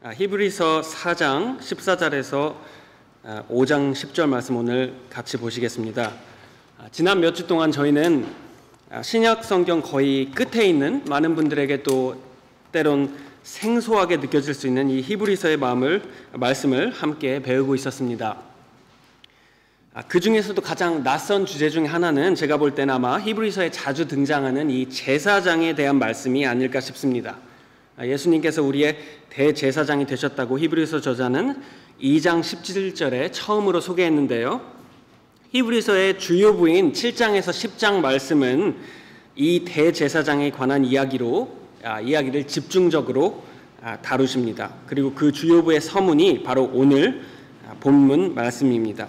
아, 히브리서 4장 14절에서 5장 10절 말씀 오늘 같이 보시겠습니다. 아, 지난 몇 주 동안 저희는 아, 신약 성경 거의 끝에 있는 많은 분들에게 또 때론 생소하게 느껴질 수 있는 이 히브리서의 마음을 말씀을 함께 배우고 있었습니다. 그 중에서도 가장 낯선 주제 중 하나는 제가 볼 때는 아마 히브리서에 자주 등장하는 이 제사장에 대한 말씀이 아닐까 싶습니다. 예수님께서 우리의 대제사장이 되셨다고 히브리서 저자는 2장 17절에 처음으로 소개했는데요. 히브리서의 주요 부인 7장에서 10장 말씀은 이 대제사장에 관한 이야기로 아, 이야기를 집중적으로 아, 다루십니다. 그리고 그 주요부의 서문이 바로 오늘 아, 본문 말씀입니다.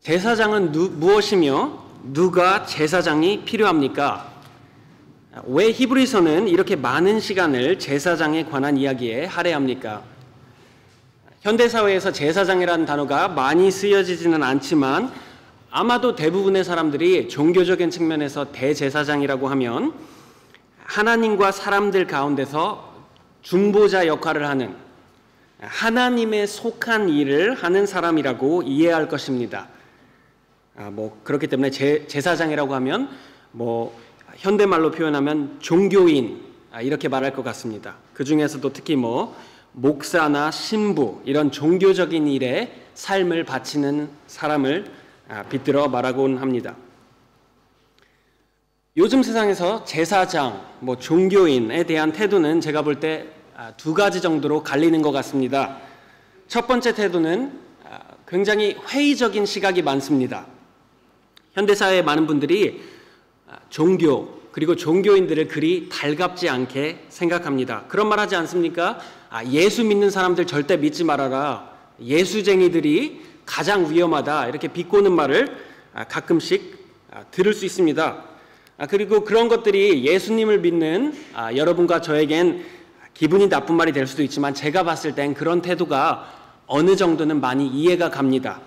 제사장은 누, 무엇이며 누가 제사장이 필요합니까? 왜 히브리서는 이렇게 많은 시간을 제사장에 관한 이야기에 할애합니까? 현대 사회에서 제사장이라는 단어가 많이 쓰여지지는 않지만 아마도 대부분의 사람들이 종교적인 측면에서 대제사장이라고 하면 하나님과 사람들 가운데서 중보자 역할을 하는 하나님의 속한 일을 하는 사람이라고 이해할 것입니다. 아, 뭐 그렇기 때문에 제, 제사장이라고 하면 뭐 현대말로 표현하면 종교인 아, 이렇게 말할 것 같습니다. 그 중에서도 특히 뭐 목사나 신부 이런 종교적인 일에 삶을 바치는 사람을 아, 빗들어 말하곤 합니다. 요즘 세상에서 제사장, 뭐 종교인에 대한 태도는 제가 볼 때두 아, 가지 정도로 갈리는 것 같습니다. 첫 번째 태도는 굉장히 회의적인 시각이 많습니다. 현대사회의 많은 분들이 종교 그리고 종교인들을 그리 달갑지 않게 생각합니다. 그런 말 하지 않습니까? 아, 예수 믿는 사람들 절대 믿지 말아라. 예수쟁이들이 가장 위험하다. 이렇게 비꼬는 말을 아, 가끔씩 아, 들을 수 있습니다. 아, 그리고 그런 것들이 예수님을 믿는 아, 여러분과 저에겐 기분이 나쁜 말이 될 수도 있지만 제가 봤을 땐 그런 태도가 어느 정도는 많이 이해가 갑니다.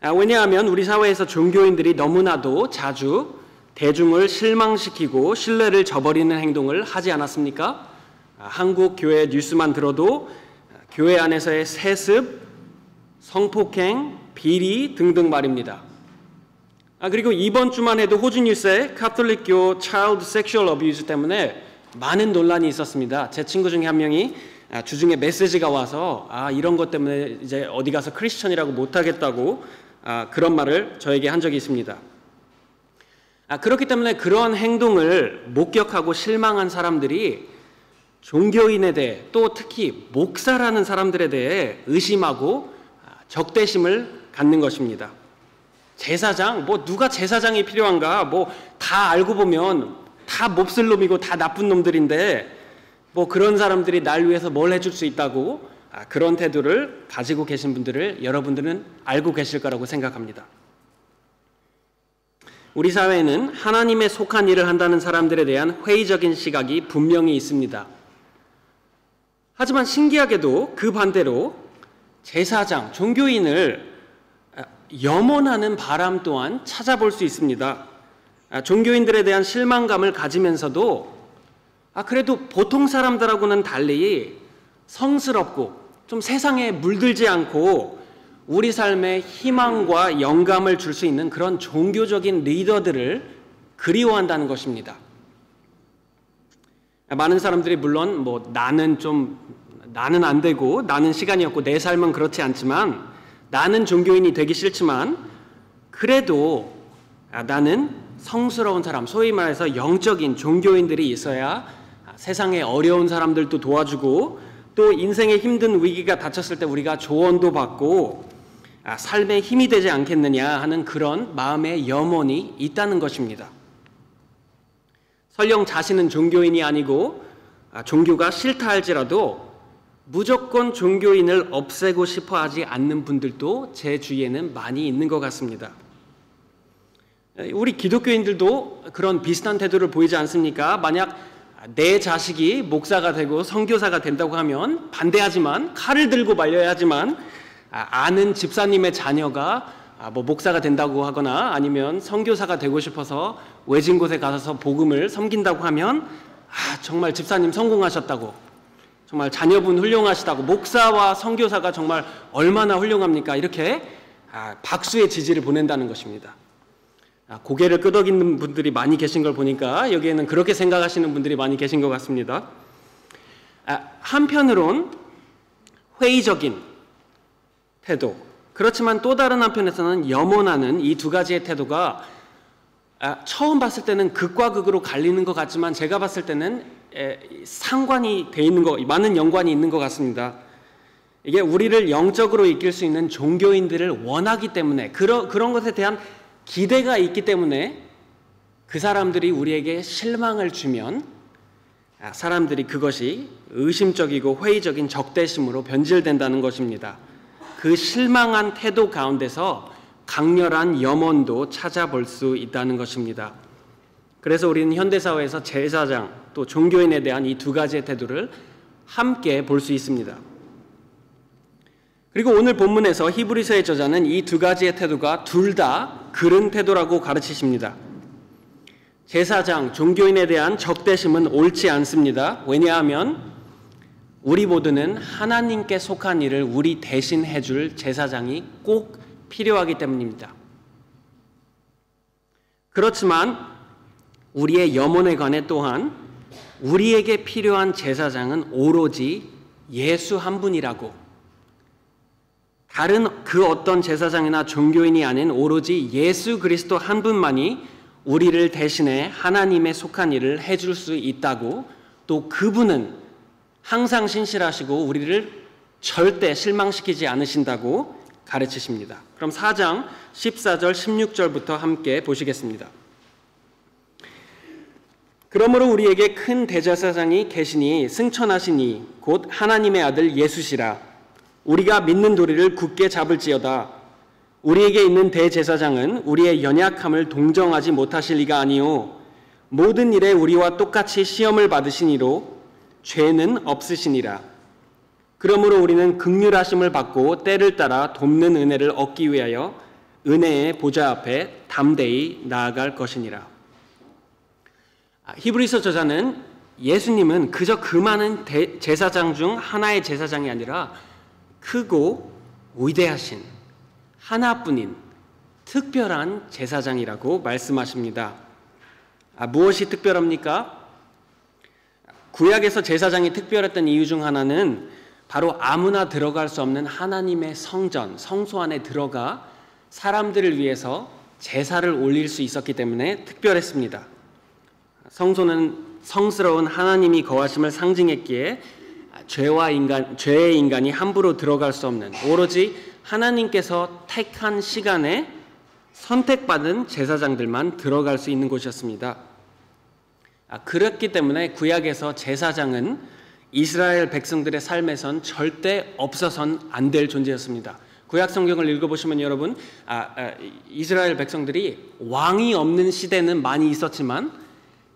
아, 왜냐하면 우리 사회에서 종교인들이 너무나도 자주 대중을 실망시키고 신뢰를 저버리는 행동을 하지 않았습니까? 아, 한국 교회 뉴스만 들어도 교회 안에서의 세습, 성폭행, 비리 등등 말입니다. 아, 그리고 이번 주만 해도 호주 뉴스에 카톨릭교 child sexual abuse 때문에 많은 논란이 있었습니다. 제 친구 중에 한 명이 아, 주중에 메시지가 와서 아 이런 것 때문에 이제 어디 가서 크리스천이라고 못하겠다고 아, 그런 말을 저에게 한 적이 있습니다. 아, 그렇기 때문에 그러한 행동을 목격하고 실망한 사람들이 종교인에 대해 또 특히 목사라는 사람들에 대해 의심하고 아, 적대심을 갖는 것입니다. 제사장, 뭐 누가 제사장이 필요한가? 뭐 다 알고 보면 다 몹쓸 놈이고 다 나쁜 놈들인데 뭐 그런 사람들이 날 위해서 뭘 해줄 수 있다고 아, 그런 태도를 가지고 계신 분들을 여러분들은 알고 계실 거라고 생각합니다. 우리 사회에는 하나님의 속한 일을 한다는 사람들에 대한 회의적인 시각이 분명히 있습니다. 하지만 신기하게도 그 반대로 제사장, 종교인을 아, 염원하는 바람 또한 찾아볼 수 있습니다. 아, 종교인들에 대한 실망감을 가지면서도 그래도 보통 사람들하고는 달리 성스럽고 좀 세상에 물들지 않고 우리 삶에 희망과 영감을 줄 수 있는 그런 종교적인 리더들을 그리워한다는 것입니다. 많은 사람들이 물론 뭐 나는 좀 나는 안 되고 나는 시간이 없고 내 삶은 그렇지 않지만 나는 종교인이 되기 싫지만 그래도 나는 성스러운 사람, 소위 말해서 영적인 종교인들이 있어야 세상에 어려운 사람들도 도와주고 또 인생의 힘든 위기가 닥쳤을 때 우리가 조언도 받고 아, 삶에 힘이 되지 않겠느냐 하는 그런 마음의 염원이 있다는 것입니다. 설령 자신은 종교인이 아니고 아, 종교가 싫다 할지라도 무조건 종교인을 없애고 싶어 하지 않는 분들도 제 주위에는 많이 있는 것 같습니다. 우리 기독교인들도 그런 비슷한 태도를 보이지 않습니까? 만약 내 자식이 목사가 되고 선교사가 된다고 하면 반대하지만 칼을 들고 말려야 하지만 아, 아는 집사님의 자녀가 아, 뭐 목사가 된다고 하거나 아니면 선교사가 되고 싶어서 외진 곳에 가서 복음을 섬긴다고 하면 아, 정말 집사님 성공하셨다고. 정말 자녀분 훌륭하시다고. 목사와 선교사가 정말 얼마나 훌륭합니까? 이렇게 아, 박수의 지지를 보낸다는 것입니다. 아, 고개를 끄덕이는 분들이 많이 계신 걸 보니까 여기에는 그렇게 생각하시는 분들이 많이 계신 것 같습니다. 아, 한편으론 회의적인 태도, 그렇지만 또 다른 한편에서는 염원하는 이 두 가지의 태도가 아, 처음 봤을 때는 극과 극으로 갈리는 것 같지만 제가 봤을 때는 상관이 돼 있는 거, 많은 연관이 있는 것 같습니다. 이게 우리를 영적으로 이끌 수 있는 종교인들을 원하기 때문에 그런 그런 것에 대한 기대가 있기 때문에 그 사람들이 우리에게 실망을 주면 아, 사람들이 그것이 의심적이고 회의적인 적대심으로 변질된다는 것입니다. 그 실망한 태도 가운데서 강렬한 염원도 찾아볼 수 있다는 것입니다. 그래서 우리는 현대사회에서 제사장 또 종교인에 대한 이 두 가지의 태도를 함께 볼 수 있습니다. 그리고 오늘 본문에서 히브리서의 저자는 이 두 가지의 태도가 둘 다 그른 태도라고 가르치십니다. 제사장, 종교인에 대한 적대심은 옳지 않습니다. 왜냐하면 우리 모두는 하나님께 속한 일을 우리 대신 해줄 제사장이 꼭 필요하기 때문입니다. 그렇지만 우리의 염원에 관해 또한 우리에게 필요한 제사장은 오로지 예수 한 분이라고 다른 그 어떤 제사장이나 종교인이 아닌 오로지 예수 그리스도 한 분만이 우리를 대신해 하나님의 속한 일을 해줄 수 있다고 또 그분은 항상 신실하시고 우리를 절대 실망시키지 않으신다고 가르치십니다. 그럼 4장 14절 16절부터 함께 보시겠습니다. 그러므로 우리에게 큰 대제사장이 계시니 승천하시니 곧 하나님의 아들 예수시라 우리가 믿는 도리를 굳게 잡을지어다 우리에게 있는 대제사장은 우리의 연약함을 동정하지 못하실 리가 아니요 모든 일에 우리와 똑같이 시험을 받으시니로 죄는 없으시니라. 그러므로 우리는 극률하심을 받고 때를 따라 돕는 은혜를 얻기 위하여 은혜의 보좌 앞에 담대히 나아갈 것이니라. 아, 히브리서 저자는 예수님은 그저 그 많은 제사장 중 하나의 제사장이 아니라 크고 위대하신 하나뿐인 특별한 제사장이라고 말씀하십니다. 아, 무엇이 특별합니까? 구약에서 제사장이 특별했던 이유 중 하나는 바로 아무나 들어갈 수 없는 하나님의 성전, 성소 안에 들어가 사람들을 위해서 제사를 올릴 수 있었기 때문에 특별했습니다. 성소는 성스러운 하나님이 거하심을 상징했기에 죄와 인간, 죄의 인간이 함부로 들어갈 수 없는 오로지 하나님께서 택한 시간에 선택받은 제사장들만 들어갈 수 있는 곳이었습니다. 아, 그렇기 때문에 구약에서 제사장은 이스라엘 백성들의 삶에선 절대 없어선 안 될 존재였습니다. 구약 성경을 읽어보시면 여러분, 아, 아, 이스라엘 백성들이 왕이 없는 시대는 많이 있었지만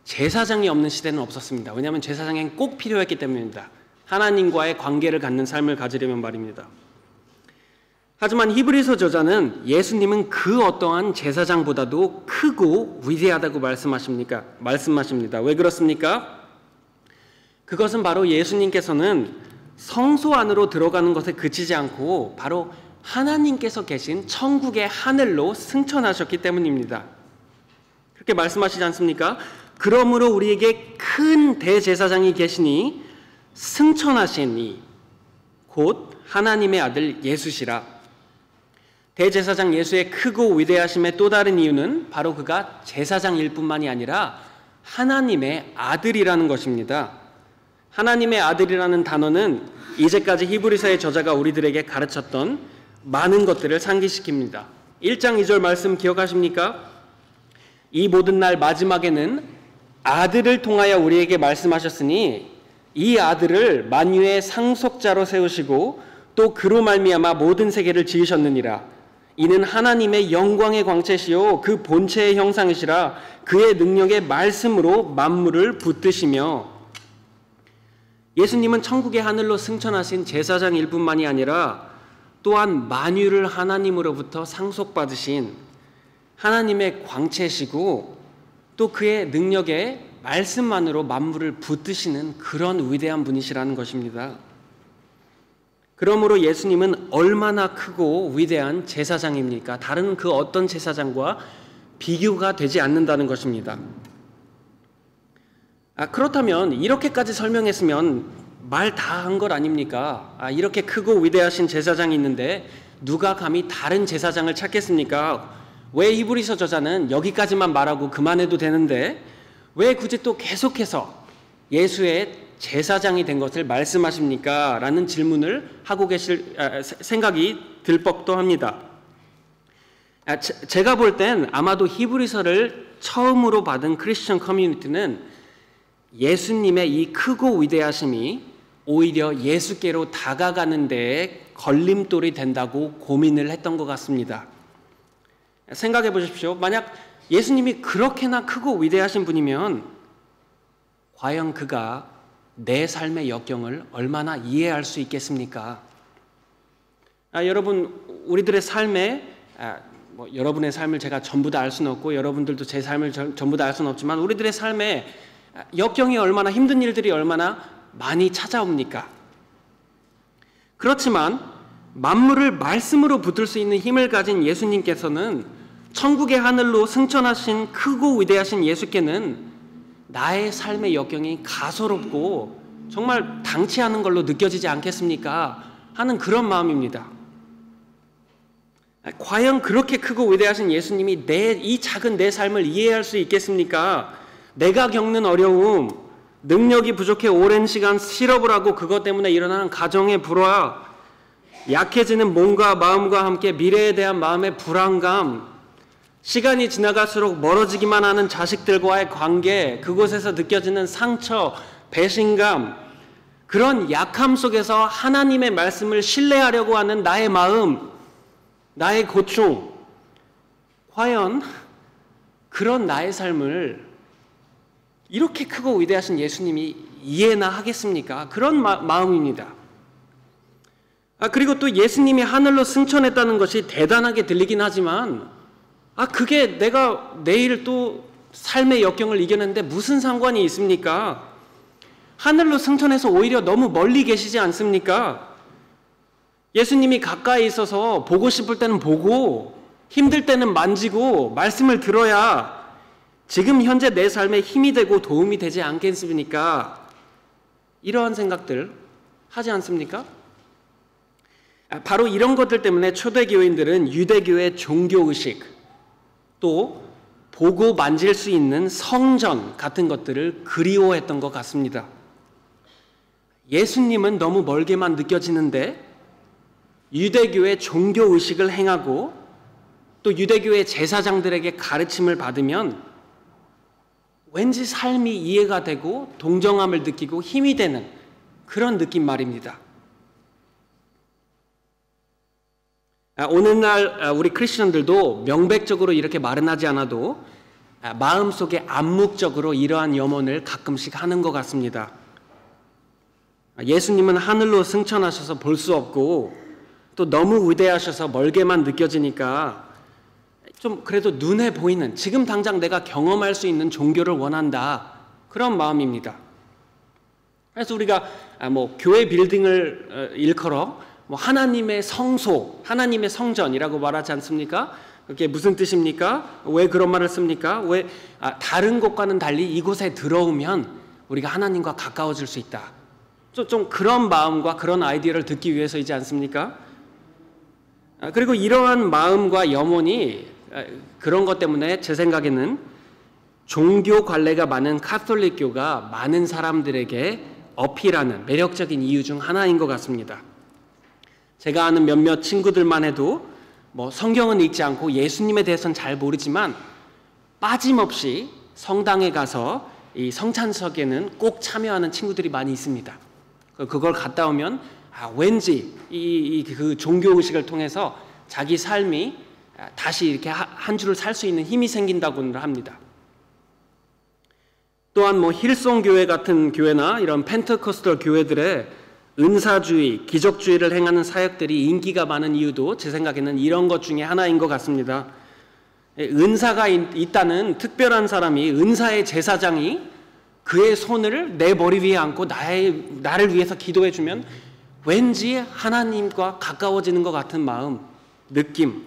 제사장이 없는 시대는 없었습니다. 왜냐하면 제사장엔 꼭 필요했기 때문입니다. 하나님과의 관계를 갖는 삶을 가지려면 말입니다. 하지만 히브리서 저자는 예수님은 그 어떠한 제사장보다도 크고 위대하다고 말씀하십니까? 말씀하십니다. 왜 그렇습니까? 그것은 바로 예수님께서는 성소 안으로 들어가는 것에 그치지 않고 바로 하나님께서 계신 천국의 하늘로 승천하셨기 때문입니다. 그렇게 말씀하시지 않습니까? 그러므로 우리에게 큰 대제사장이 계시니 승천하신 이 곧 하나님의 아들 예수시라 대제사장 예수의 크고 위대하심의 또 다른 이유는 바로 그가 제사장일 뿐만이 아니라 하나님의 아들이라는 것입니다. 하나님의 아들이라는 단어는 이제까지 히브리서의 저자가 우리들에게 가르쳤던 많은 것들을 상기시킵니다. 1장 2절 말씀 기억하십니까? 이 모든 날 마지막에는 아들을 통하여 우리에게 말씀하셨으니 이 아들을 만유의 상속자로 세우시고 또 그로 말미암아 모든 세계를 지으셨느니라. 이는 하나님의 영광의 광채시요 그 본체의 형상이시라 그의 능력의 말씀으로 만물을 붙드시며 예수님은 천국의 하늘로 승천하신 제사장일 뿐만이 아니라 또한 만유를 하나님으로부터 상속받으신 하나님의 광채시고 또 그의 능력의 말씀만으로 만물을 붙드시는 그런 위대한 분이시라는 것입니다. 그러므로 예수님은 얼마나 크고 위대한 제사장입니까? 다른 그 어떤 제사장과 비교가 되지 않는다는 것입니다. 아, 그렇다면 이렇게까지 설명했으면 말 다 한 것 아닙니까? 아, 이렇게 크고 위대하신 제사장이 있는데 누가 감히 다른 제사장을 찾겠습니까? 왜 히브리서 저자는 여기까지만 말하고 그만해도 되는데 왜 굳이 또 계속해서 예수의 제사장이 된 것을 말씀하십니까? 라는 질문을 하고 계실 아, 생각이 들 법도 합니다. 아, 제가 볼 땐 아마도 히브리서를 처음으로 받은 크리스천 커뮤니티는 예수님의 이 크고 위대하심이 오히려 예수께로 다가가는 데에 걸림돌이 된다고 고민을 했던 것 같습니다. 생각해 보십시오. 만약 예수님이 그렇게나 크고 위대하신 분이면 과연 그가 내 삶의 역경을 얼마나 이해할 수 있겠습니까? 아, 여러분, 우리들의 삶에 아, 뭐 여러분의 삶을 제가 전부 다 알 수는 없고 여러분들도 제 삶을 전, 전부 다 알 수는 없지만 우리들의 삶에 역경이 얼마나 힘든 일들이 얼마나 많이 찾아옵니까? 그렇지만 만물을 말씀으로 붙들 수 있는 힘을 가진 예수님께서는 천국의 하늘로 승천하신 크고 위대하신 예수께는 나의 삶의 역경이 가소롭고 정말 당치 않은 걸로 느껴지지 않겠습니까? 하는 그런 마음입니다. 과연 그렇게 크고 위대하신 예수님이 내 이 작은 내 삶을 이해할 수 있겠습니까? 내가 겪는 어려움, 능력이 부족해 오랜 시간 실업을 하고 그것 때문에 일어나는 가정의 불화, 약해지는 몸과 마음과 함께 미래에 대한 마음의 불안감, 시간이 지나갈수록 멀어지기만 하는 자식들과의 관계, 그곳에서 느껴지는 상처, 배신감, 그런 약함 속에서 하나님의 말씀을 신뢰하려고 하는 나의 마음, 나의 고충, 과연 그런 나의 삶을 이렇게 크고 위대하신 예수님이 이해나 하겠습니까? 그런 마, 음입니다 아, 그리고 또 예수님이 하늘로 승천했다는 것이 대단하게 들리긴 하지만, 아, 그게 내가 내일 또 삶의 역경을 이겨내는데 무슨 상관이 있습니까? 하늘로 승천해서 오히려 너무 멀리 계시지 않습니까? 예수님이 가까이 있어서 보고 싶을 때는 보고 힘들 때는 만지고 말씀을 들어야 지금 현재 내 삶에 힘이 되고 도움이 되지 않겠습니까? 이러한 생각들 하지 않습니까? 아, 바로 이런 것들 때문에 초대교인들은 유대교의 종교의식 또 보고 만질 수 있는 성전 같은 것들을 그리워했던 것 같습니다. 예수님은 너무 멀게만 느껴지는데 유대교의 종교 의식을 행하고 또 유대교의 제사장들에게 가르침을 받으면 왠지 삶이 이해가 되고 동정함을 느끼고 힘이 되는 그런 느낌 말입니다. 오늘날 아, 우리 크리스천들도 명백적으로 이렇게 말은 하지 않아도 아, 마음속에 암묵적으로 이러한 염원을 가끔씩 하는 것 같습니다. 예수님은 하늘로 승천하셔서 볼 수 없고 또 너무 위대하셔서 멀게만 느껴지니까 좀 그래도 눈에 보이는 지금 당장 내가 경험할 수 있는 종교를 원한다. 그런 마음입니다. 그래서 우리가 아, 뭐 교회 빌딩을 어, 일컬어 뭐 하나님의 성소, 하나님의 성전이라고 말하지 않습니까? 그게 무슨 뜻입니까? 왜 그런 말을 씁니까? 왜 아, 다른 곳과는 달리 이곳에 들어오면 우리가 하나님과 가까워질 수 있다. 좀, 좀 그런 마음과 그런 아이디어를 듣기 위해서이지 않습니까? 아, 그리고 이러한 마음과 염원이 아, 그런 것 때문에 제 생각에는 종교 관례가 많은 카톨릭교가 많은 사람들에게 어필하는 매력적인 이유 중 하나인 것 같습니다. 제가 아는 몇몇 친구들만 해도 뭐 성경은 읽지 않고 예수님에 대해서는 잘 모르지만 빠짐없이 성당에 가서 이 성찬석에는 꼭 참여하는 친구들이 많이 있습니다. 그걸 갔다 오면 아, 왠지 이 그 종교 의식을 통해서 자기 삶이 다시 이렇게 한 주를 살 수 있는 힘이 생긴다고 합니다. 또한 뭐 힐송 교회 같은 교회나 이런 펜트코스털 교회들의 은사주의, 기적주의를 행하는 사역들이 인기가 많은 이유도 제 생각에는 이런 것 중에 하나인 것 같습니다. 은사가 있다는 특별한 사람이 은사의 제사장이 그의 손을 내 머리 위에 안고 나의, 나를 위해서 기도해 주면 왠지 하나님과 가까워지는 것 같은 마음, 느낌.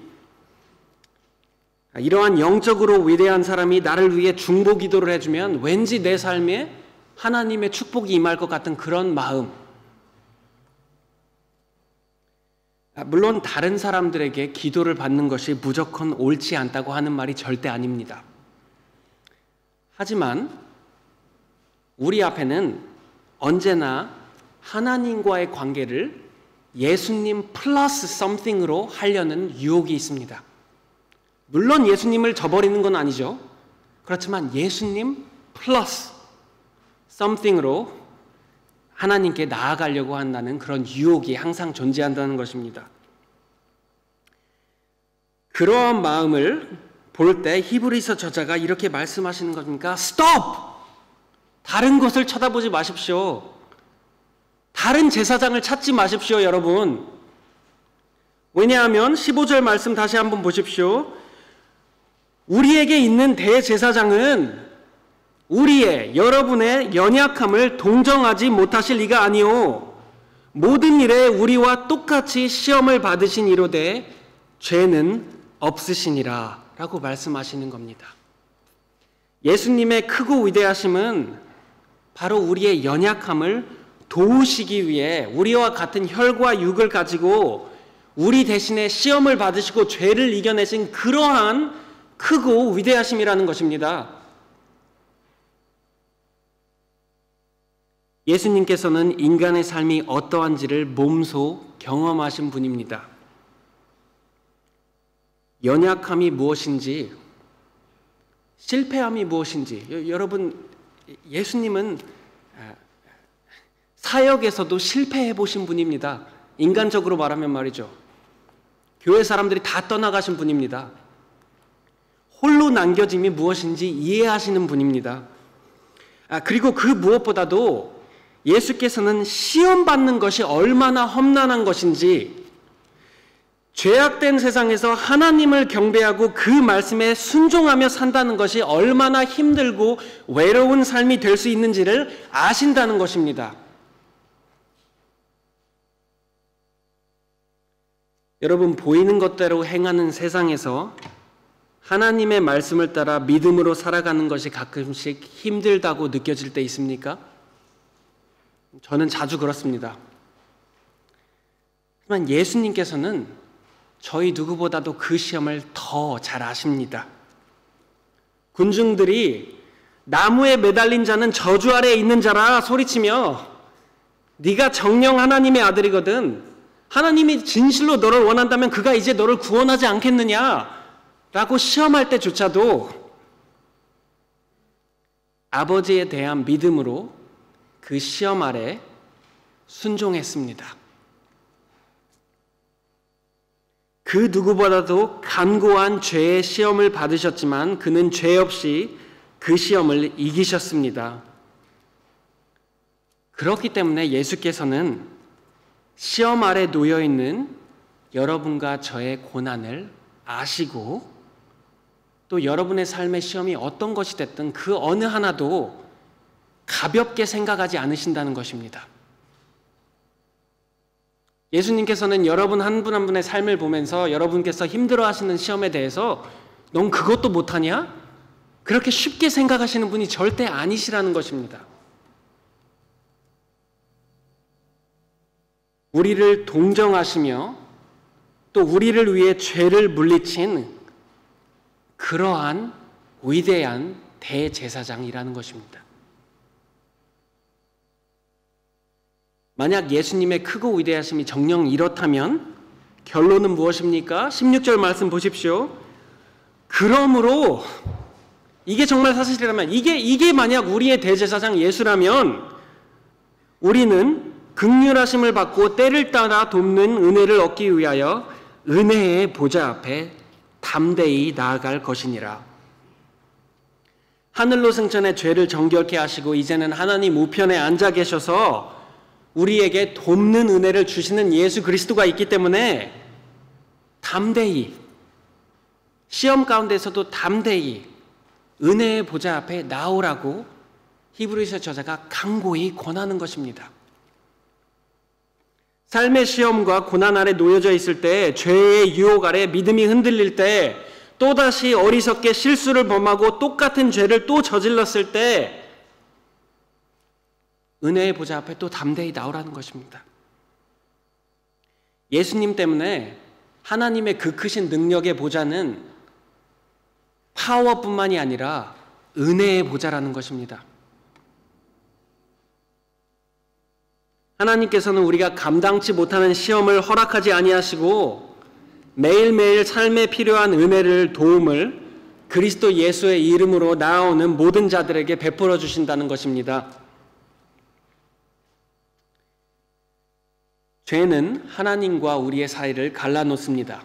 이러한 영적으로 위대한 사람이 나를 위해 중보 기도를 해주면 왠지 내 삶에 하나님의 축복이 임할 것 같은 그런 마음. 아, 물론 다른 사람들에게 기도를 받는 것이 무조건 옳지 않다고 하는 말이 절대 아닙니다. 하지만 우리 앞에는 언제나 하나님과의 관계를 예수님 플러스 썸띵으로 하려는 유혹이 있습니다. 물론 예수님을 저버리는 건 아니죠. 그렇지만 예수님 플러스 썸띵으로 하나님께 나아가려고 한다는 그런 유혹이 항상 존재한다는 것입니다. 그러한 마음을 볼 때 히브리서 저자가 이렇게 말씀하시는 겁니까? 스톱! 다른 것을 쳐다보지 마십시오. 다른 제사장을 찾지 마십시오, 여러분. 왜냐하면 15절 말씀 다시 한번 보십시오. 우리에게 있는 대제사장은 우리의 여러분의 연약함을 동정하지 못하실 리가 아니오. 모든 일에 우리와 똑같이 시험을 받으신 이로되 죄는 없으시니라 라고 말씀하시는 겁니다. 예수님의 크고 위대하심은 바로 우리의 연약함을 도우시기 위해 우리와 같은 혈과 육을 가지고 우리 대신에 시험을 받으시고 죄를 이겨내신 그러한 크고 위대하심이라는 것입니다. 예수님께서는 인간의 삶이 어떠한지를 몸소 경험하신 분입니다. 연약함이 무엇인지, 실패함이 무엇인지, 여러분, 예수님은 아, 사역에서도 실패해 보신 분입니다. 인간적으로 말하면 말이죠. 교회 사람들이 다 떠나가신 분입니다. 홀로 남겨짐이 무엇인지 이해하시는 분입니다. 아, 그리고 그 무엇보다도 예수께서는 시험받는 것이 얼마나 험난한 것인지 죄악된 세상에서 하나님을 경배하고 그 말씀에 순종하며 산다는 것이 얼마나 힘들고 외로운 삶이 될 수 있는지를 아신다는 것입니다. 여러분, 보이는 것대로 행하는 세상에서 하나님의 말씀을 따라 믿음으로 살아가는 것이 가끔씩 힘들다고 느껴질 때 있습니까? 저는 자주 그렇습니다. 하지만 예수님께서는 저희 누구보다도 그 시험을 더 잘 아십니다. 군중들이 나무에 매달린 자는 저주 아래에 있는 자라 소리치며 네가 정령 하나님의 아들이거든. 하나님이 진실로 너를 원한다면 그가 이제 너를 구원하지 않겠느냐? 라고 시험할 때조차도 아버지에 대한 믿음으로 그 시험 아래 순종했습니다. 그 누구보다도 간고한 죄의 시험을 받으셨지만 그는 죄 없이 그 시험을 이기셨습니다. 그렇기 때문에 예수께서는 시험 아래 놓여 있는 여러분과 저의 고난을 아시고 또 여러분의 삶의 시험이 어떤 것이 됐든 그 어느 하나도 가볍게 생각하지 않으신다는 것입니다. 예수님께서는 여러분 한분한 분의 삶을 보면서 여러분께서 힘들어 하시는 시험에 대해서 넌 그것도 못하냐? 그렇게 쉽게 생각하시는 분이 절대 아니시라는 것입니다. 우리를 동정하시며 또 우리를 위해 죄를 물리친 그러한 위대한 대제사장이라는 것입니다. 만약 예수님의 크고 위대하심이 정령 이렇다면 결론은 무엇입니까? 16절 말씀 보십시오. 그러므로 이게 정말 사실이라면 이게 이게 만약 우리의 대제사장 예수라면 우리는 극률하심을 받고 때를 따라 돕는 은혜를 얻기 위하여 은혜의 보좌 앞에 담대히 나아갈 것이니라. 하늘로 승천해 죄를 정결케 하시고 이제는 하나님 우편에 앉아 계셔서 우리에게 돕는 은혜를 주시는 예수 그리스도가 있기 때문에 담대히 시험 가운데서도 담대히 은혜의 보좌 앞에 나오라고 히브리서 저자가 강고히 권하는 것입니다. 삶의 시험과 고난 아래 놓여져 있을 때, 죄의 유혹 아래 믿음이 흔들릴 때, 또다시 어리석게 실수를 범하고 똑같은 죄를 또 저질렀을 때, 은혜의 보좌 앞에 또 담대히 나오라는 것입니다. 예수님 때문에 하나님의 그 크신 능력의 보좌는 파워뿐만이 아니라 은혜의 보좌라는 것입니다. 하나님께서는 우리가 감당치 못하는 시험을 허락하지 아니하시고 매일매일 삶에 필요한 은혜를 도움을 그리스도 예수의 이름으로 나아오는 모든 자들에게 베풀어 주신다는 것입니다. 죄는 하나님과 우리의 사이를 갈라놓습니다.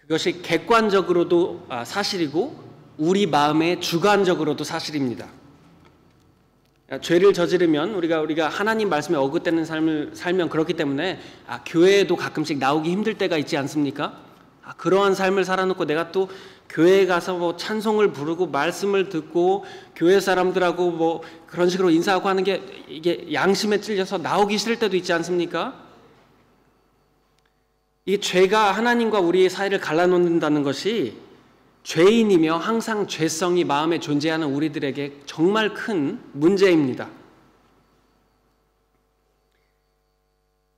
그것이 객관적으로도 아, 사실이고 우리 마음의 주관적으로도 사실입니다. 죄를 저지르면 우리가 우리가 하나님 말씀에 어긋되는 삶을 살면 그렇기 때문에 아, 교회에도 가끔씩 나오기 힘들 때가 있지 않습니까? 아, 그러한 삶을 살아놓고 내가 또 교회에 가서 뭐 찬송을 부르고 말씀을 듣고 교회 사람들하고 뭐 그런 식으로 인사하고 하는 게 이게 양심에 찔려서 나오기 싫을 때도 있지 않습니까? 이 죄가 하나님과 우리의 사이를 갈라놓는다는 것이 죄인이며 항상 죄성이 마음에 존재하는 우리들에게 정말 큰 문제입니다.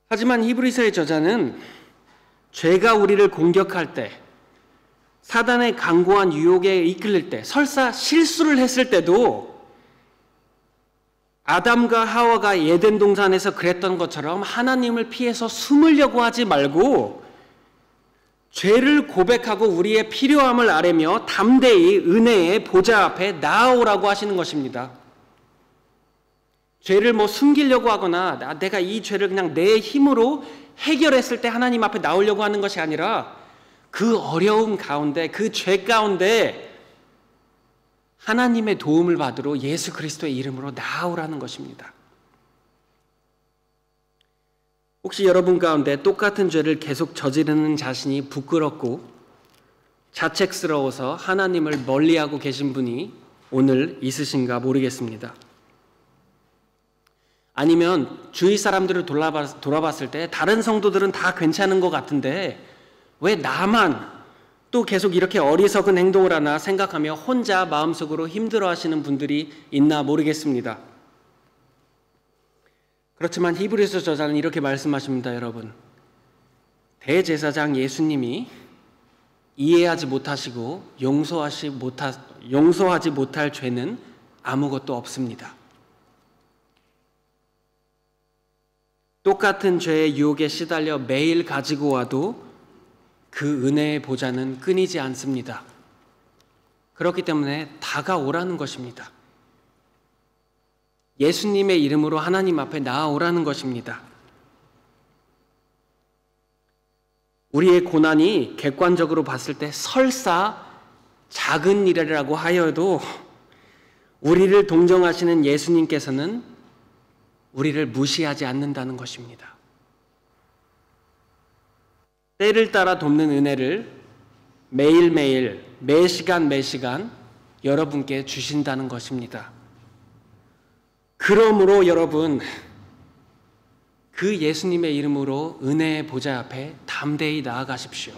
하지만 히브리서의 저자는 죄가 우리를 공격할 때, 사단의 강고한 유혹에 이끌릴 때, 설사 실수를 했을 때도 아담과 하와가 예덴 동산에서 그랬던 것처럼 하나님을 피해서 숨으려고 하지 말고 죄를 고백하고 우리의 필요함을 아뢰며 담대히 은혜의 보좌 앞에 나아오라고 하시는 것입니다. 죄를 뭐 숨기려고 하거나 내가 이 죄를 그냥 내 힘으로 해결했을 때 하나님 앞에 나오려고 하는 것이 아니라 그 어려움 가운데 그 죄 가운데 하나님의 도움을 받으러 예수 그리스도의 이름으로 나아오라는 것입니다. 혹시 여러분 가운데 똑같은 죄를 계속 저지르는 자신이 부끄럽고 자책스러워서 하나님을 멀리하고 계신 분이 오늘 있으신가 모르겠습니다. 아니면 주위 사람들을 돌아봤, 돌아봤을 때 다른 성도들은 다 괜찮은 것 같은데 왜 나만 또 계속 이렇게 어리석은 행동을 하나 생각하며 혼자 마음속으로 힘들어 하시는 분들이 있나 모르겠습니다. 그렇지만 히브리서 저자는 이렇게 말씀하십니다, 여러분. 대제사장 예수님이 이해하지 못하시고 용서하지 못할 죄는 아무것도 없습니다. 똑같은 죄의 유혹에 시달려 매일 가지고 와도 그 은혜의 보좌는 끊이지 않습니다. 그렇기 때문에 다가오라는 것입니다. 예수님의 이름으로 하나님 앞에 나아오라는 것입니다. 우리의 고난이 객관적으로 봤을 때 설사 작은 일이라고 하여도 우리를 동정하시는 예수님께서는 우리를 무시하지 않는다는 것입니다. 때를 따라 돕는 은혜를 매일매일, 매시간 매시간 여러분께 주신다는 것입니다. 그러므로 여러분 그 예수님의 이름으로 은혜의 보좌 앞에 담대히 나아가십시오.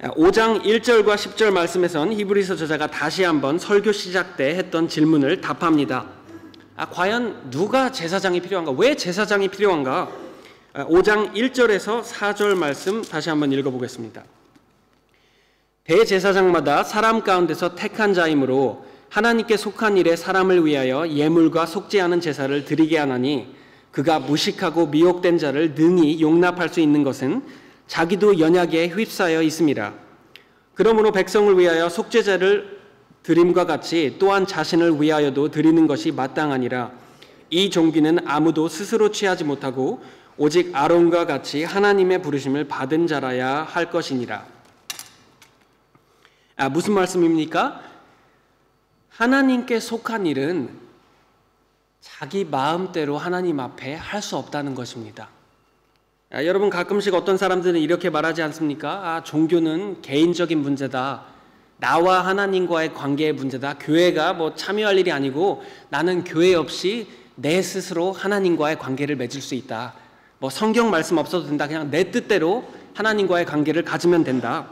5장 1절과 10절 말씀에선 히브리서 저자가 다시 한번 설교 시작 때 했던 질문을 답합니다. 아, 과연 누가 제사장이 필요한가? 왜 제사장이 필요한가? 5장 1절에서 4절 말씀 다시 한번 읽어보겠습니다. 대제사장마다 사람 가운데서 택한 자이므로 하나님께 속한 일에 사람을 위하여 예물과 속죄하는 제사를 드리게 하나니 그가 무식하고 미혹된 자를 능히 용납할 수 있는 것은 자기도 연약에 휩싸여 있습니다. 그러므로 백성을 위하여 속죄제를 드림과 같이 또한 자신을 위하여도 드리는 것이 마땅하니라. 이 종기는 아무도 스스로 취하지 못하고 오직 아론과 같이 하나님의 부르심을 받은 자라야 할 것이니라. 아, 무슨 말씀입니까? 하나님께 속한 일은 자기 마음대로 하나님 앞에 할 수 없다는 것입니다. 아, 여러분 가끔씩 어떤 사람들은 이렇게 말하지 않습니까? 아, 종교는 개인적인 문제다. 나와 하나님과의 관계의 문제다. 교회가 뭐 참여할 일이 아니고 나는 교회 없이 내 스스로 하나님과의 관계를 맺을 수 있다. 뭐 성경 말씀 없어도 된다. 그냥 내 뜻대로 하나님과의 관계를 가지면 된다.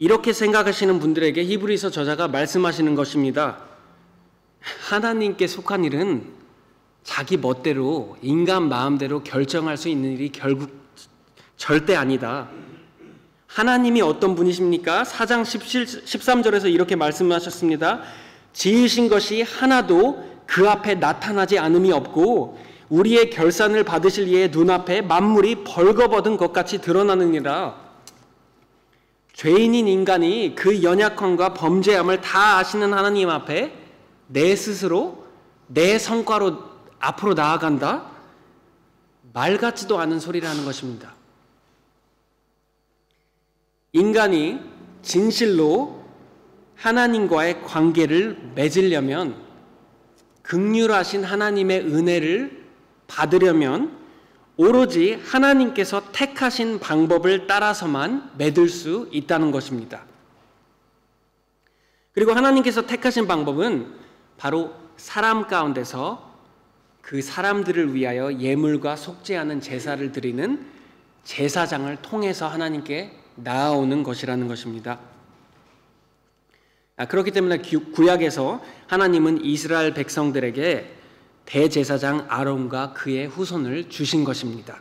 이렇게 생각하시는 분들에게 히브리서 저자가 말씀하시는 것입니다. 하나님께 속한 일은 자기 멋대로 인간 마음대로 결정할 수 있는 일이 결국 절대 아니다. 하나님이 어떤 분이십니까? 4장 17, 13절에서 이렇게 말씀하셨습니다. 지으신 것이 하나도 그 앞에 나타나지 않음이 없고 우리의 결산을 받으실 이의 눈앞에 만물이 벌거벗은 것 같이 드러나느니라. 죄인인 인간이 그 연약함과 범죄함을 다 아시는 하나님 앞에 내 스스로 내 성과로 앞으로 나아간다? 말 같지도 않은 소리라는 것입니다. 인간이 진실로 하나님과의 관계를 맺으려면 극률하신 하나님의 은혜를 받으려면 오로지 하나님께서 택하신 방법을 따라서만 맺을 수 있다는 것입니다. 그리고 하나님께서 택하신 방법은 바로 사람 가운데서 그 사람들을 위하여 예물과 속죄하는 제사를 드리는 제사장을 통해서 하나님께 나아오는 것이라는 것입니다. 아, 그렇기 때문에 구약에서 하나님은 이스라엘 백성들에게 대제사장 아론과 그의 후손을 주신 것입니다.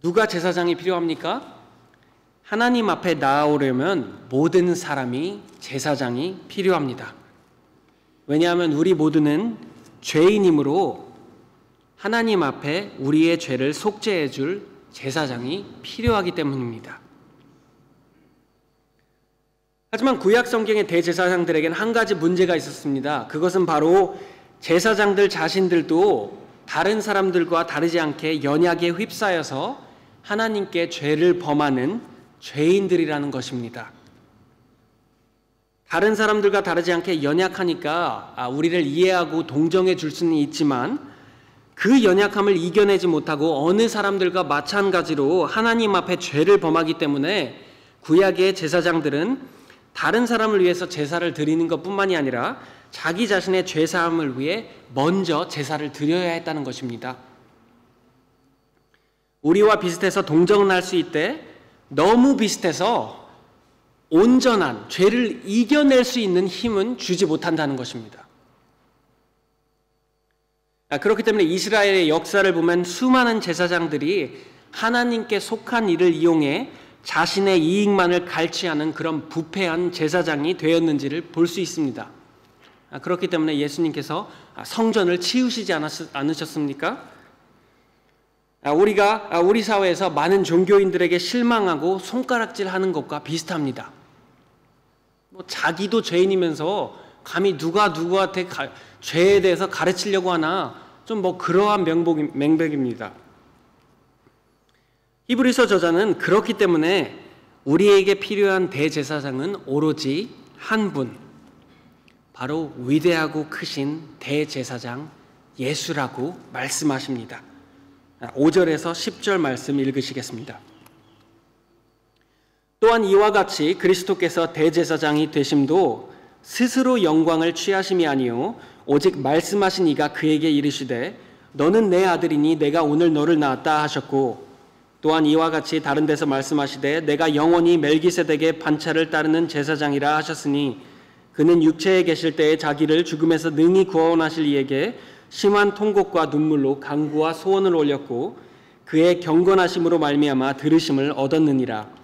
누가 제사장이 필요합니까? 하나님 앞에 나아오려면 모든 사람이 제사장이 필요합니다. 왜냐하면 우리 모두는 죄인이므로 하나님 앞에 우리의 죄를 속죄해 줄 제사장이 필요하기 때문입니다. 하지만 구약 성경의 대제사장들에게는 한 가지 문제가 있었습니다. 그것은 바로 제사장들 자신들도 다른 사람들과 다르지 않게 연약에 휩싸여서 하나님께 죄를 범하는 죄인들이라는 것입니다. 다른 사람들과 다르지 않게 연약하니까 아, 우리를 이해하고 동정해 줄 수는 있지만 그 연약함을 이겨내지 못하고 어느 사람들과 마찬가지로 하나님 앞에 죄를 범하기 때문에 구약의 제사장들은 다른 사람을 위해서 제사를 드리는 것뿐만이 아니라 자기 자신의 죄 사함을 위해 먼저 제사를 드려야 했다는 것입니다. 우리와 비슷해서 동정을 할 수 있대 너무 비슷해서 온전한 죄를 이겨낼 수 있는 힘은 주지 못한다는 것입니다. 아, 그렇기 때문에 이스라엘의 역사를 보면 수많은 제사장들이 하나님께 속한 일을 이용해 자신의 이익만을 갈취하는 그런 부패한 제사장이 되었는지를 볼 수 있습니다. 아, 그렇기 때문에 예수님께서 성전을 치우시지 않으셨습니까? 아, 우리가 우리 사회에서 많은 종교인들에게 실망하고 손가락질하는 것과 비슷합니다. 뭐 자기도 죄인이면서 감히 누가 누구한테 가, 죄에 대해서 가르치려고 하나 좀 뭐 그러한 명복, 맹백입니다. 히브리서 저자는 그렇기 때문에 우리에게 필요한 대제사장은 오로지 한 분, 바로 위대하고 크신 대제사장 예수라고 말씀하십니다. 5절에서 10절 말씀 읽으시겠습니다. 또한 이와 같이 그리스도께서 대제사장이 되심도 스스로 영광을 취하심이 아니요 오직 말씀하신 이가 그에게 이르시되 너는 내 아들이니 내가 오늘 너를 낳았다 하셨고 또한 이와 같이 다른 데서 말씀하시되 내가 영원히 멜기세덱의 반차를 따르는 제사장이라 하셨으니 그는 육체에 계실 때에 자기를 죽음에서 능히 구원하실 이에게 심한 통곡과 눈물로 강구와 소원을 올렸고 그의 경건하심으로 말미암아 들으심을 얻었느니라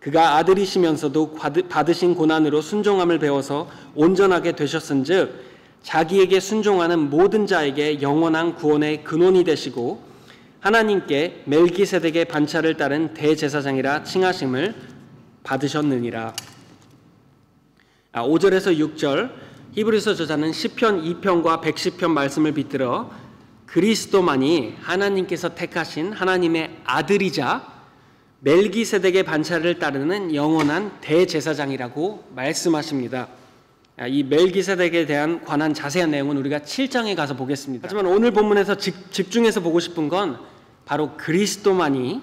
그가 아들이시면서도 받으신 고난으로 순종함을 배워서 온전하게 되셨은즉 자기에게 순종하는 모든 자에게 영원한 구원의 근원이 되시고 하나님께 멜기세덱의 반차를 따른 대제사장이라 칭하심을 받으셨느니라. 5절에서 아, 6절 히브리서 저자는 시편 2편과 110편 말씀을 빗들어 그리스도만이 하나님께서 택하신 하나님의 아들이자 멜기세덱의 반차를 따르는 영원한 대제사장이라고 말씀하십니다. 아, 이 멜기세덱에 대한 관한 자세한 내용은 우리가 7장에 가서 보겠습니다. 하지만 오늘 본문에서 집, 중해서 보고 싶은 건 바로 그리스도만이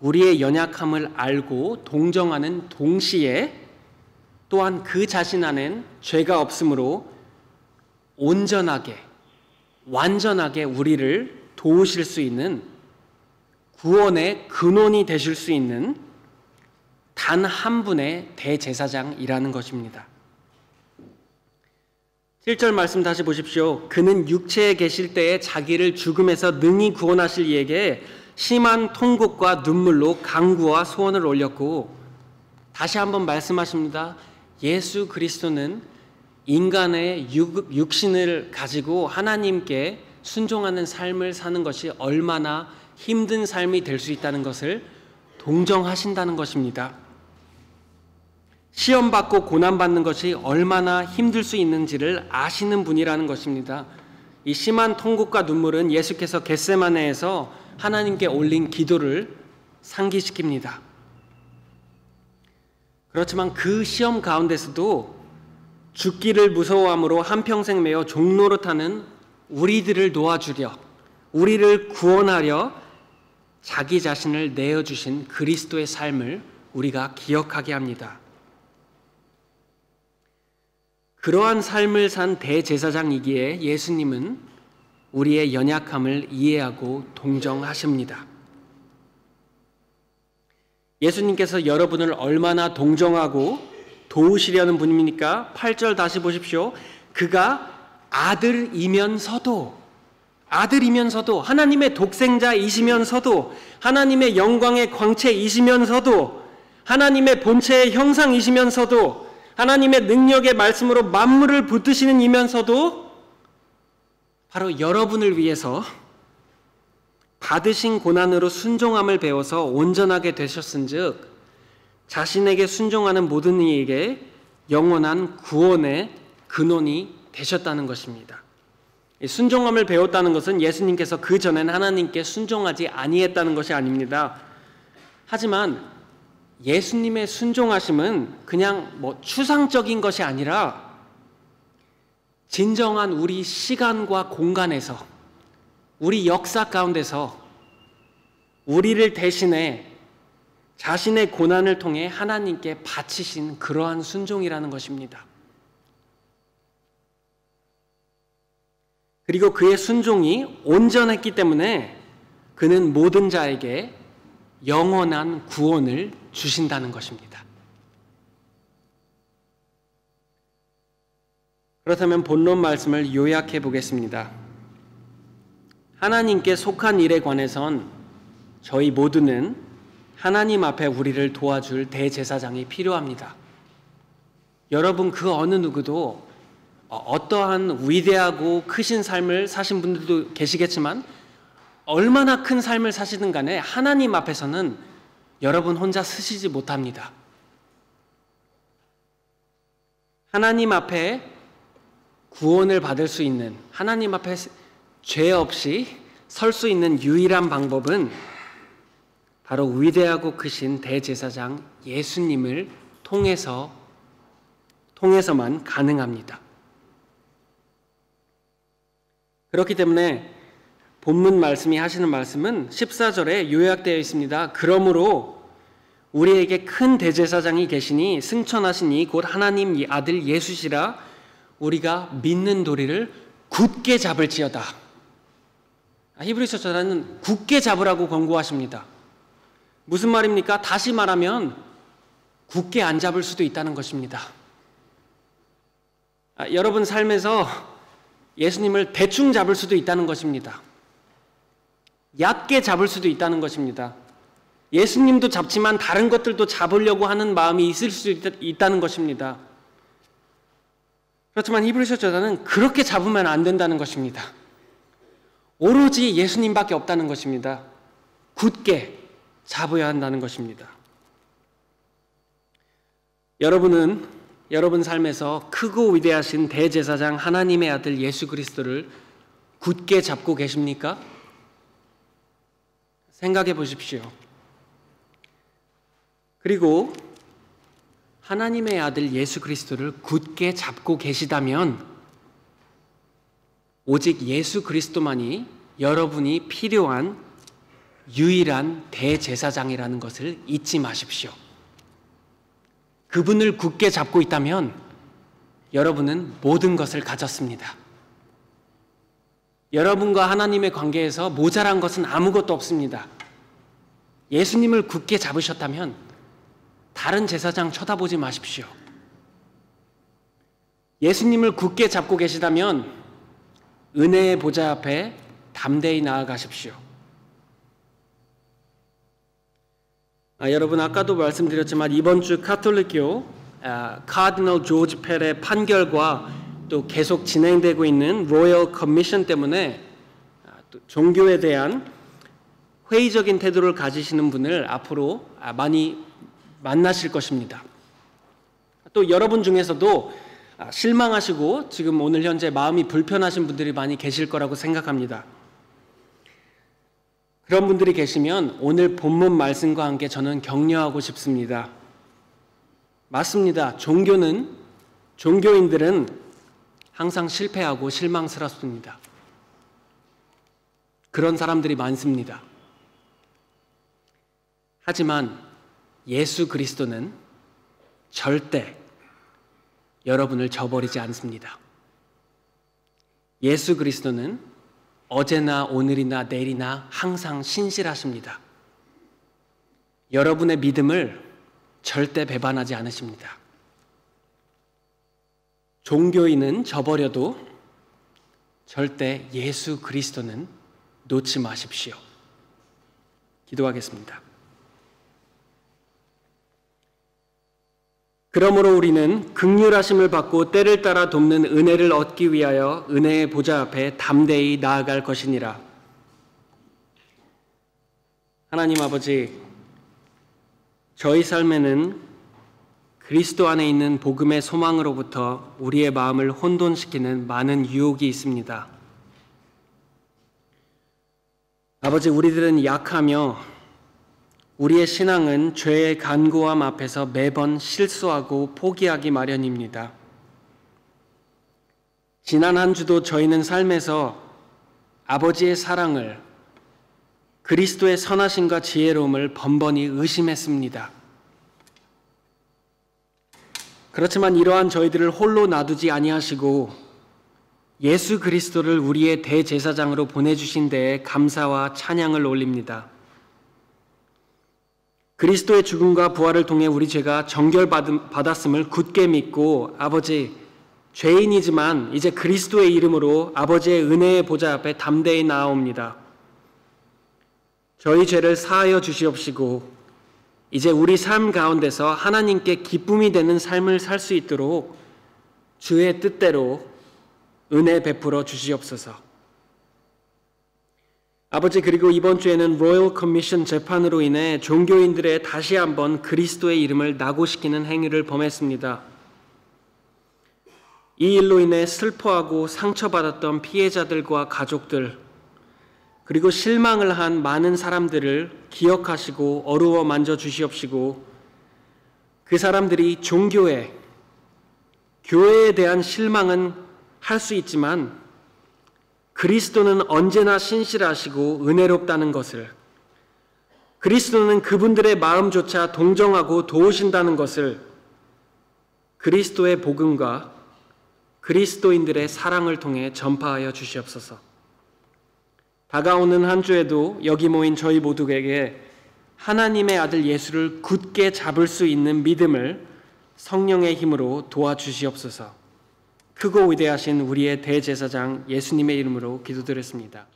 우리의 연약함을 알고 동정하는 동시에 또한 그 자신 안엔 죄가 없으므로 온전하게 완전하게 우리를 도우실 수 있는 구원의 근원이 되실 수 있는 단 한 분의 대제사장이라는 것입니다. 7절 말씀 다시 보십시오. 그는 육체에 계실 때에 자기를 죽음에서 능히 구원하실 이에게 심한 통곡과 눈물로 강구와 소원을 올렸고 다시 한번 말씀하십니다. 예수 그리스도는 인간의 육, 육신을 가지고 하나님께 순종하는 삶을 사는 것이 얼마나 힘든 삶이 될 수 있다는 것을 동정하신다는 것입니다. 시험받고 고난받는 것이 얼마나 힘들 수 있는지를 아시는 분이라는 것입니다. 이 심한 통곡과 눈물은 예수께서 겟세마네에서 하나님께 올린 기도를 상기시킵니다. 그렇지만 그 시험 가운데서도 죽기를 무서워함으로 한평생 매어 종로로 타는 우리들을 도와주려 우리를 구원하려 자기 자신을 내어주신 그리스도의 삶을 우리가 기억하게 합니다. 그러한 삶을 산 대제사장이기에 예수님은 우리의 연약함을 이해하고 동정하십니다. 예수님께서 여러분을 얼마나 동정하고 도우시려는 분입니까? 8절 다시 보십시오. 그가 아들이면서도 아들이면서도 하나님의 독생자이시면서도 하나님의 영광의 광채이시면서도 하나님의 본체의 형상이시면서도 하나님의 능력의 말씀으로 만물을 붙드시는 이면서도 바로 여러분을 위해서 받으신 고난으로 순종함을 배워서 온전하게 되셨은즉 자신에게 순종하는 모든 이에게 영원한 구원의 근원이 되셨다는 것입니다. 순종함을 배웠다는 것은 예수님께서 그 전에는 하나님께 순종하지 아니했다는 것이 아닙니다. 하지만 예수님의 순종하심은 그냥 뭐 추상적인 것이 아니라 진정한 우리 시간과 공간에서 우리 역사 가운데서 우리를 대신해 자신의 고난을 통해 하나님께 바치신 그러한 순종이라는 것입니다. 그리고 그의 순종이 온전했기 때문에 그는 모든 자에게 영원한 구원을 주신다는 것입니다. 그렇다면 본론 말씀을 요약해 보겠습니다. 하나님께 속한 일에 관해선 저희 모두는 하나님 앞에 우리를 도와줄 대제사장이 필요합니다. 여러분 그 어느 누구도 어떠한 위대하고 크신 삶을 사신 분들도 계시겠지만 얼마나 큰 삶을 사시든 간에 하나님 앞에서는 여러분 혼자 쓰시지 못합니다. 하나님 앞에 구원을 받을 수 있는 하나님 앞에 죄 없이 설 수 있는 유일한 방법은 바로 위대하고 크신 대제사장 예수님을 통해서 통해서만 가능합니다. 그렇기 때문에 본문 말씀이 하시는 말씀은 14절에 요약되어 있습니다. 그러므로 우리에게 큰 대제사장이 계시니 승천하시니 곧 하나님 아들 예수시라 우리가 믿는 도리를 굳게 잡을지어다. 아, 히브리서 저자는 굳게 잡으라고 권고하십니다. 무슨 말입니까? 다시 말하면 굳게 안 잡을 수도 있다는 것입니다. 아, 여러분 삶에서 예수님을 대충 잡을 수도 있다는 것입니다. 얕게 잡을 수도 있다는 것입니다. 예수님도 잡지만 다른 것들도 잡으려고 하는 마음이 있을 수 있다 는 것입니다. 그렇지만 히브리서 저자는 그렇게 잡으면 안 된다는 것입니다. 오로지 예수님밖에 없다는 것입니다. 굳게 잡아야 한다는 것입니다. 여러분은 여러분 삶에서 크고 위대하신 대제사장 하나님의 아들 예수 그리스도를 굳게 잡고 계십니까? 생각해 보십시오. 그리고 하나님의 아들 예수 그리스도를 굳게 잡고 계시다면 오직 예수 그리스도만이 여러분이 필요한 유일한 대제사장이라는 것을 잊지 마십시오. 그분을 굳게 잡고 있다면 여러분은 모든 것을 가졌습니다. 여러분과 하나님의 관계에서 모자란 것은 아무것도 없습니다. 예수님을 굳게 잡으셨다면 다른 제사장 쳐다보지 마십시오. 예수님을 굳게 잡고 계시다면 은혜의 보좌 앞에 담대히 나아가십시오. 아, 여러분 아까도 말씀드렸지만 이번 주 카톨릭교 아, 카디널 조지 펠의 판결과 또 계속 진행되고 있는 로열 커미션 때문에 아, 또 종교에 대한 회의적인 태도를 가지시는 분을 앞으로 아, 많이 만나실 것입니다. 또 여러분 중에서도 아, 실망하시고 지금 오늘 현재 마음이 불편하신 분들이 많이 계실 거라고 생각합니다. 그런 분들이 계시면 오늘 본문 말씀과 함께 저는 격려하고 싶습니다. 맞습니다. 종교는 종교인들은 항상 실패하고 실망스럽습니다. 그런 사람들이 많습니다. 하지만 예수 그리스도는 절대 여러분을 저버리지 않습니다. 예수 그리스도는 어제나 오늘이나 내일이나 항상 신실하십니다. 여러분의 믿음을 절대 배반하지 않으십니다. 종교인은 저버려도 절대 예수 그리스도는 놓지 마십시오. 기도하겠습니다. 그러므로 우리는 극률하심을 받고 때를 따라 돕는 은혜를 얻기 위하여 은혜의 보좌 앞에 담대히 나아갈 것이니라. 하나님 아버지, 저희 삶에는 그리스도 안에 있는 복음의 소망으로부터 우리의 마음을 혼돈시키는 많은 유혹이 있습니다. 아버지, 우리들은 약하며 우리의 신앙은 죄의 간구함 앞에서 매번 실수하고 포기하기 마련입니다. 지난 한 주도 저희는 삶에서 아버지의 사랑을 그리스도의 선하심과 지혜로움을 번번이 의심했습니다. 그렇지만 이러한 저희들을 홀로 놔두지 아니하시고 예수 그리스도를 우리의 대제사장으로 보내주신 데에 감사와 찬양을 올립니다. 그리스도의 죽음과 부활을 통해 우리 죄가 정결받았음을 굳게 믿고 아버지 죄인이지만 이제 그리스도의 이름으로 아버지의 은혜의 보좌 앞에 담대히 나아옵니다. 저희 죄를 사하여 주시옵시고 이제 우리 삶 가운데서 하나님께 기쁨이 되는 삶을 살 수 있도록 주의 뜻대로 은혜 베풀어 주시옵소서. 아버지 그리고 이번 주에는 로열 커미션 재판으로 인해 종교인들의 다시 한번 그리스도의 이름을 낙오시키는 행위를 범했습니다. 이 일로 인해 슬퍼하고 상처받았던 피해자들과 가족들 그리고 실망을 한 많은 사람들을 기억하시고 어루워 만져 주시옵시고 그 사람들이 종교에 교회에 대한 실망은 할 수 있지만 그리스도는 언제나 신실하시고 은혜롭다는 것을 그리스도는 그분들의 마음조차 동정하고 도우신다는 것을 그리스도의 복음과 그리스도인들의 사랑을 통해 전파하여 주시옵소서. 다가오는 한 주에도 여기 모인 저희 모두에게 하나님의 아들 예수를 굳게 잡을 수 있는 믿음을 성령의 힘으로 도와주시옵소서. 크고 위대하신 우리의 대제사장 예수님의 이름으로 기도드렸습니다.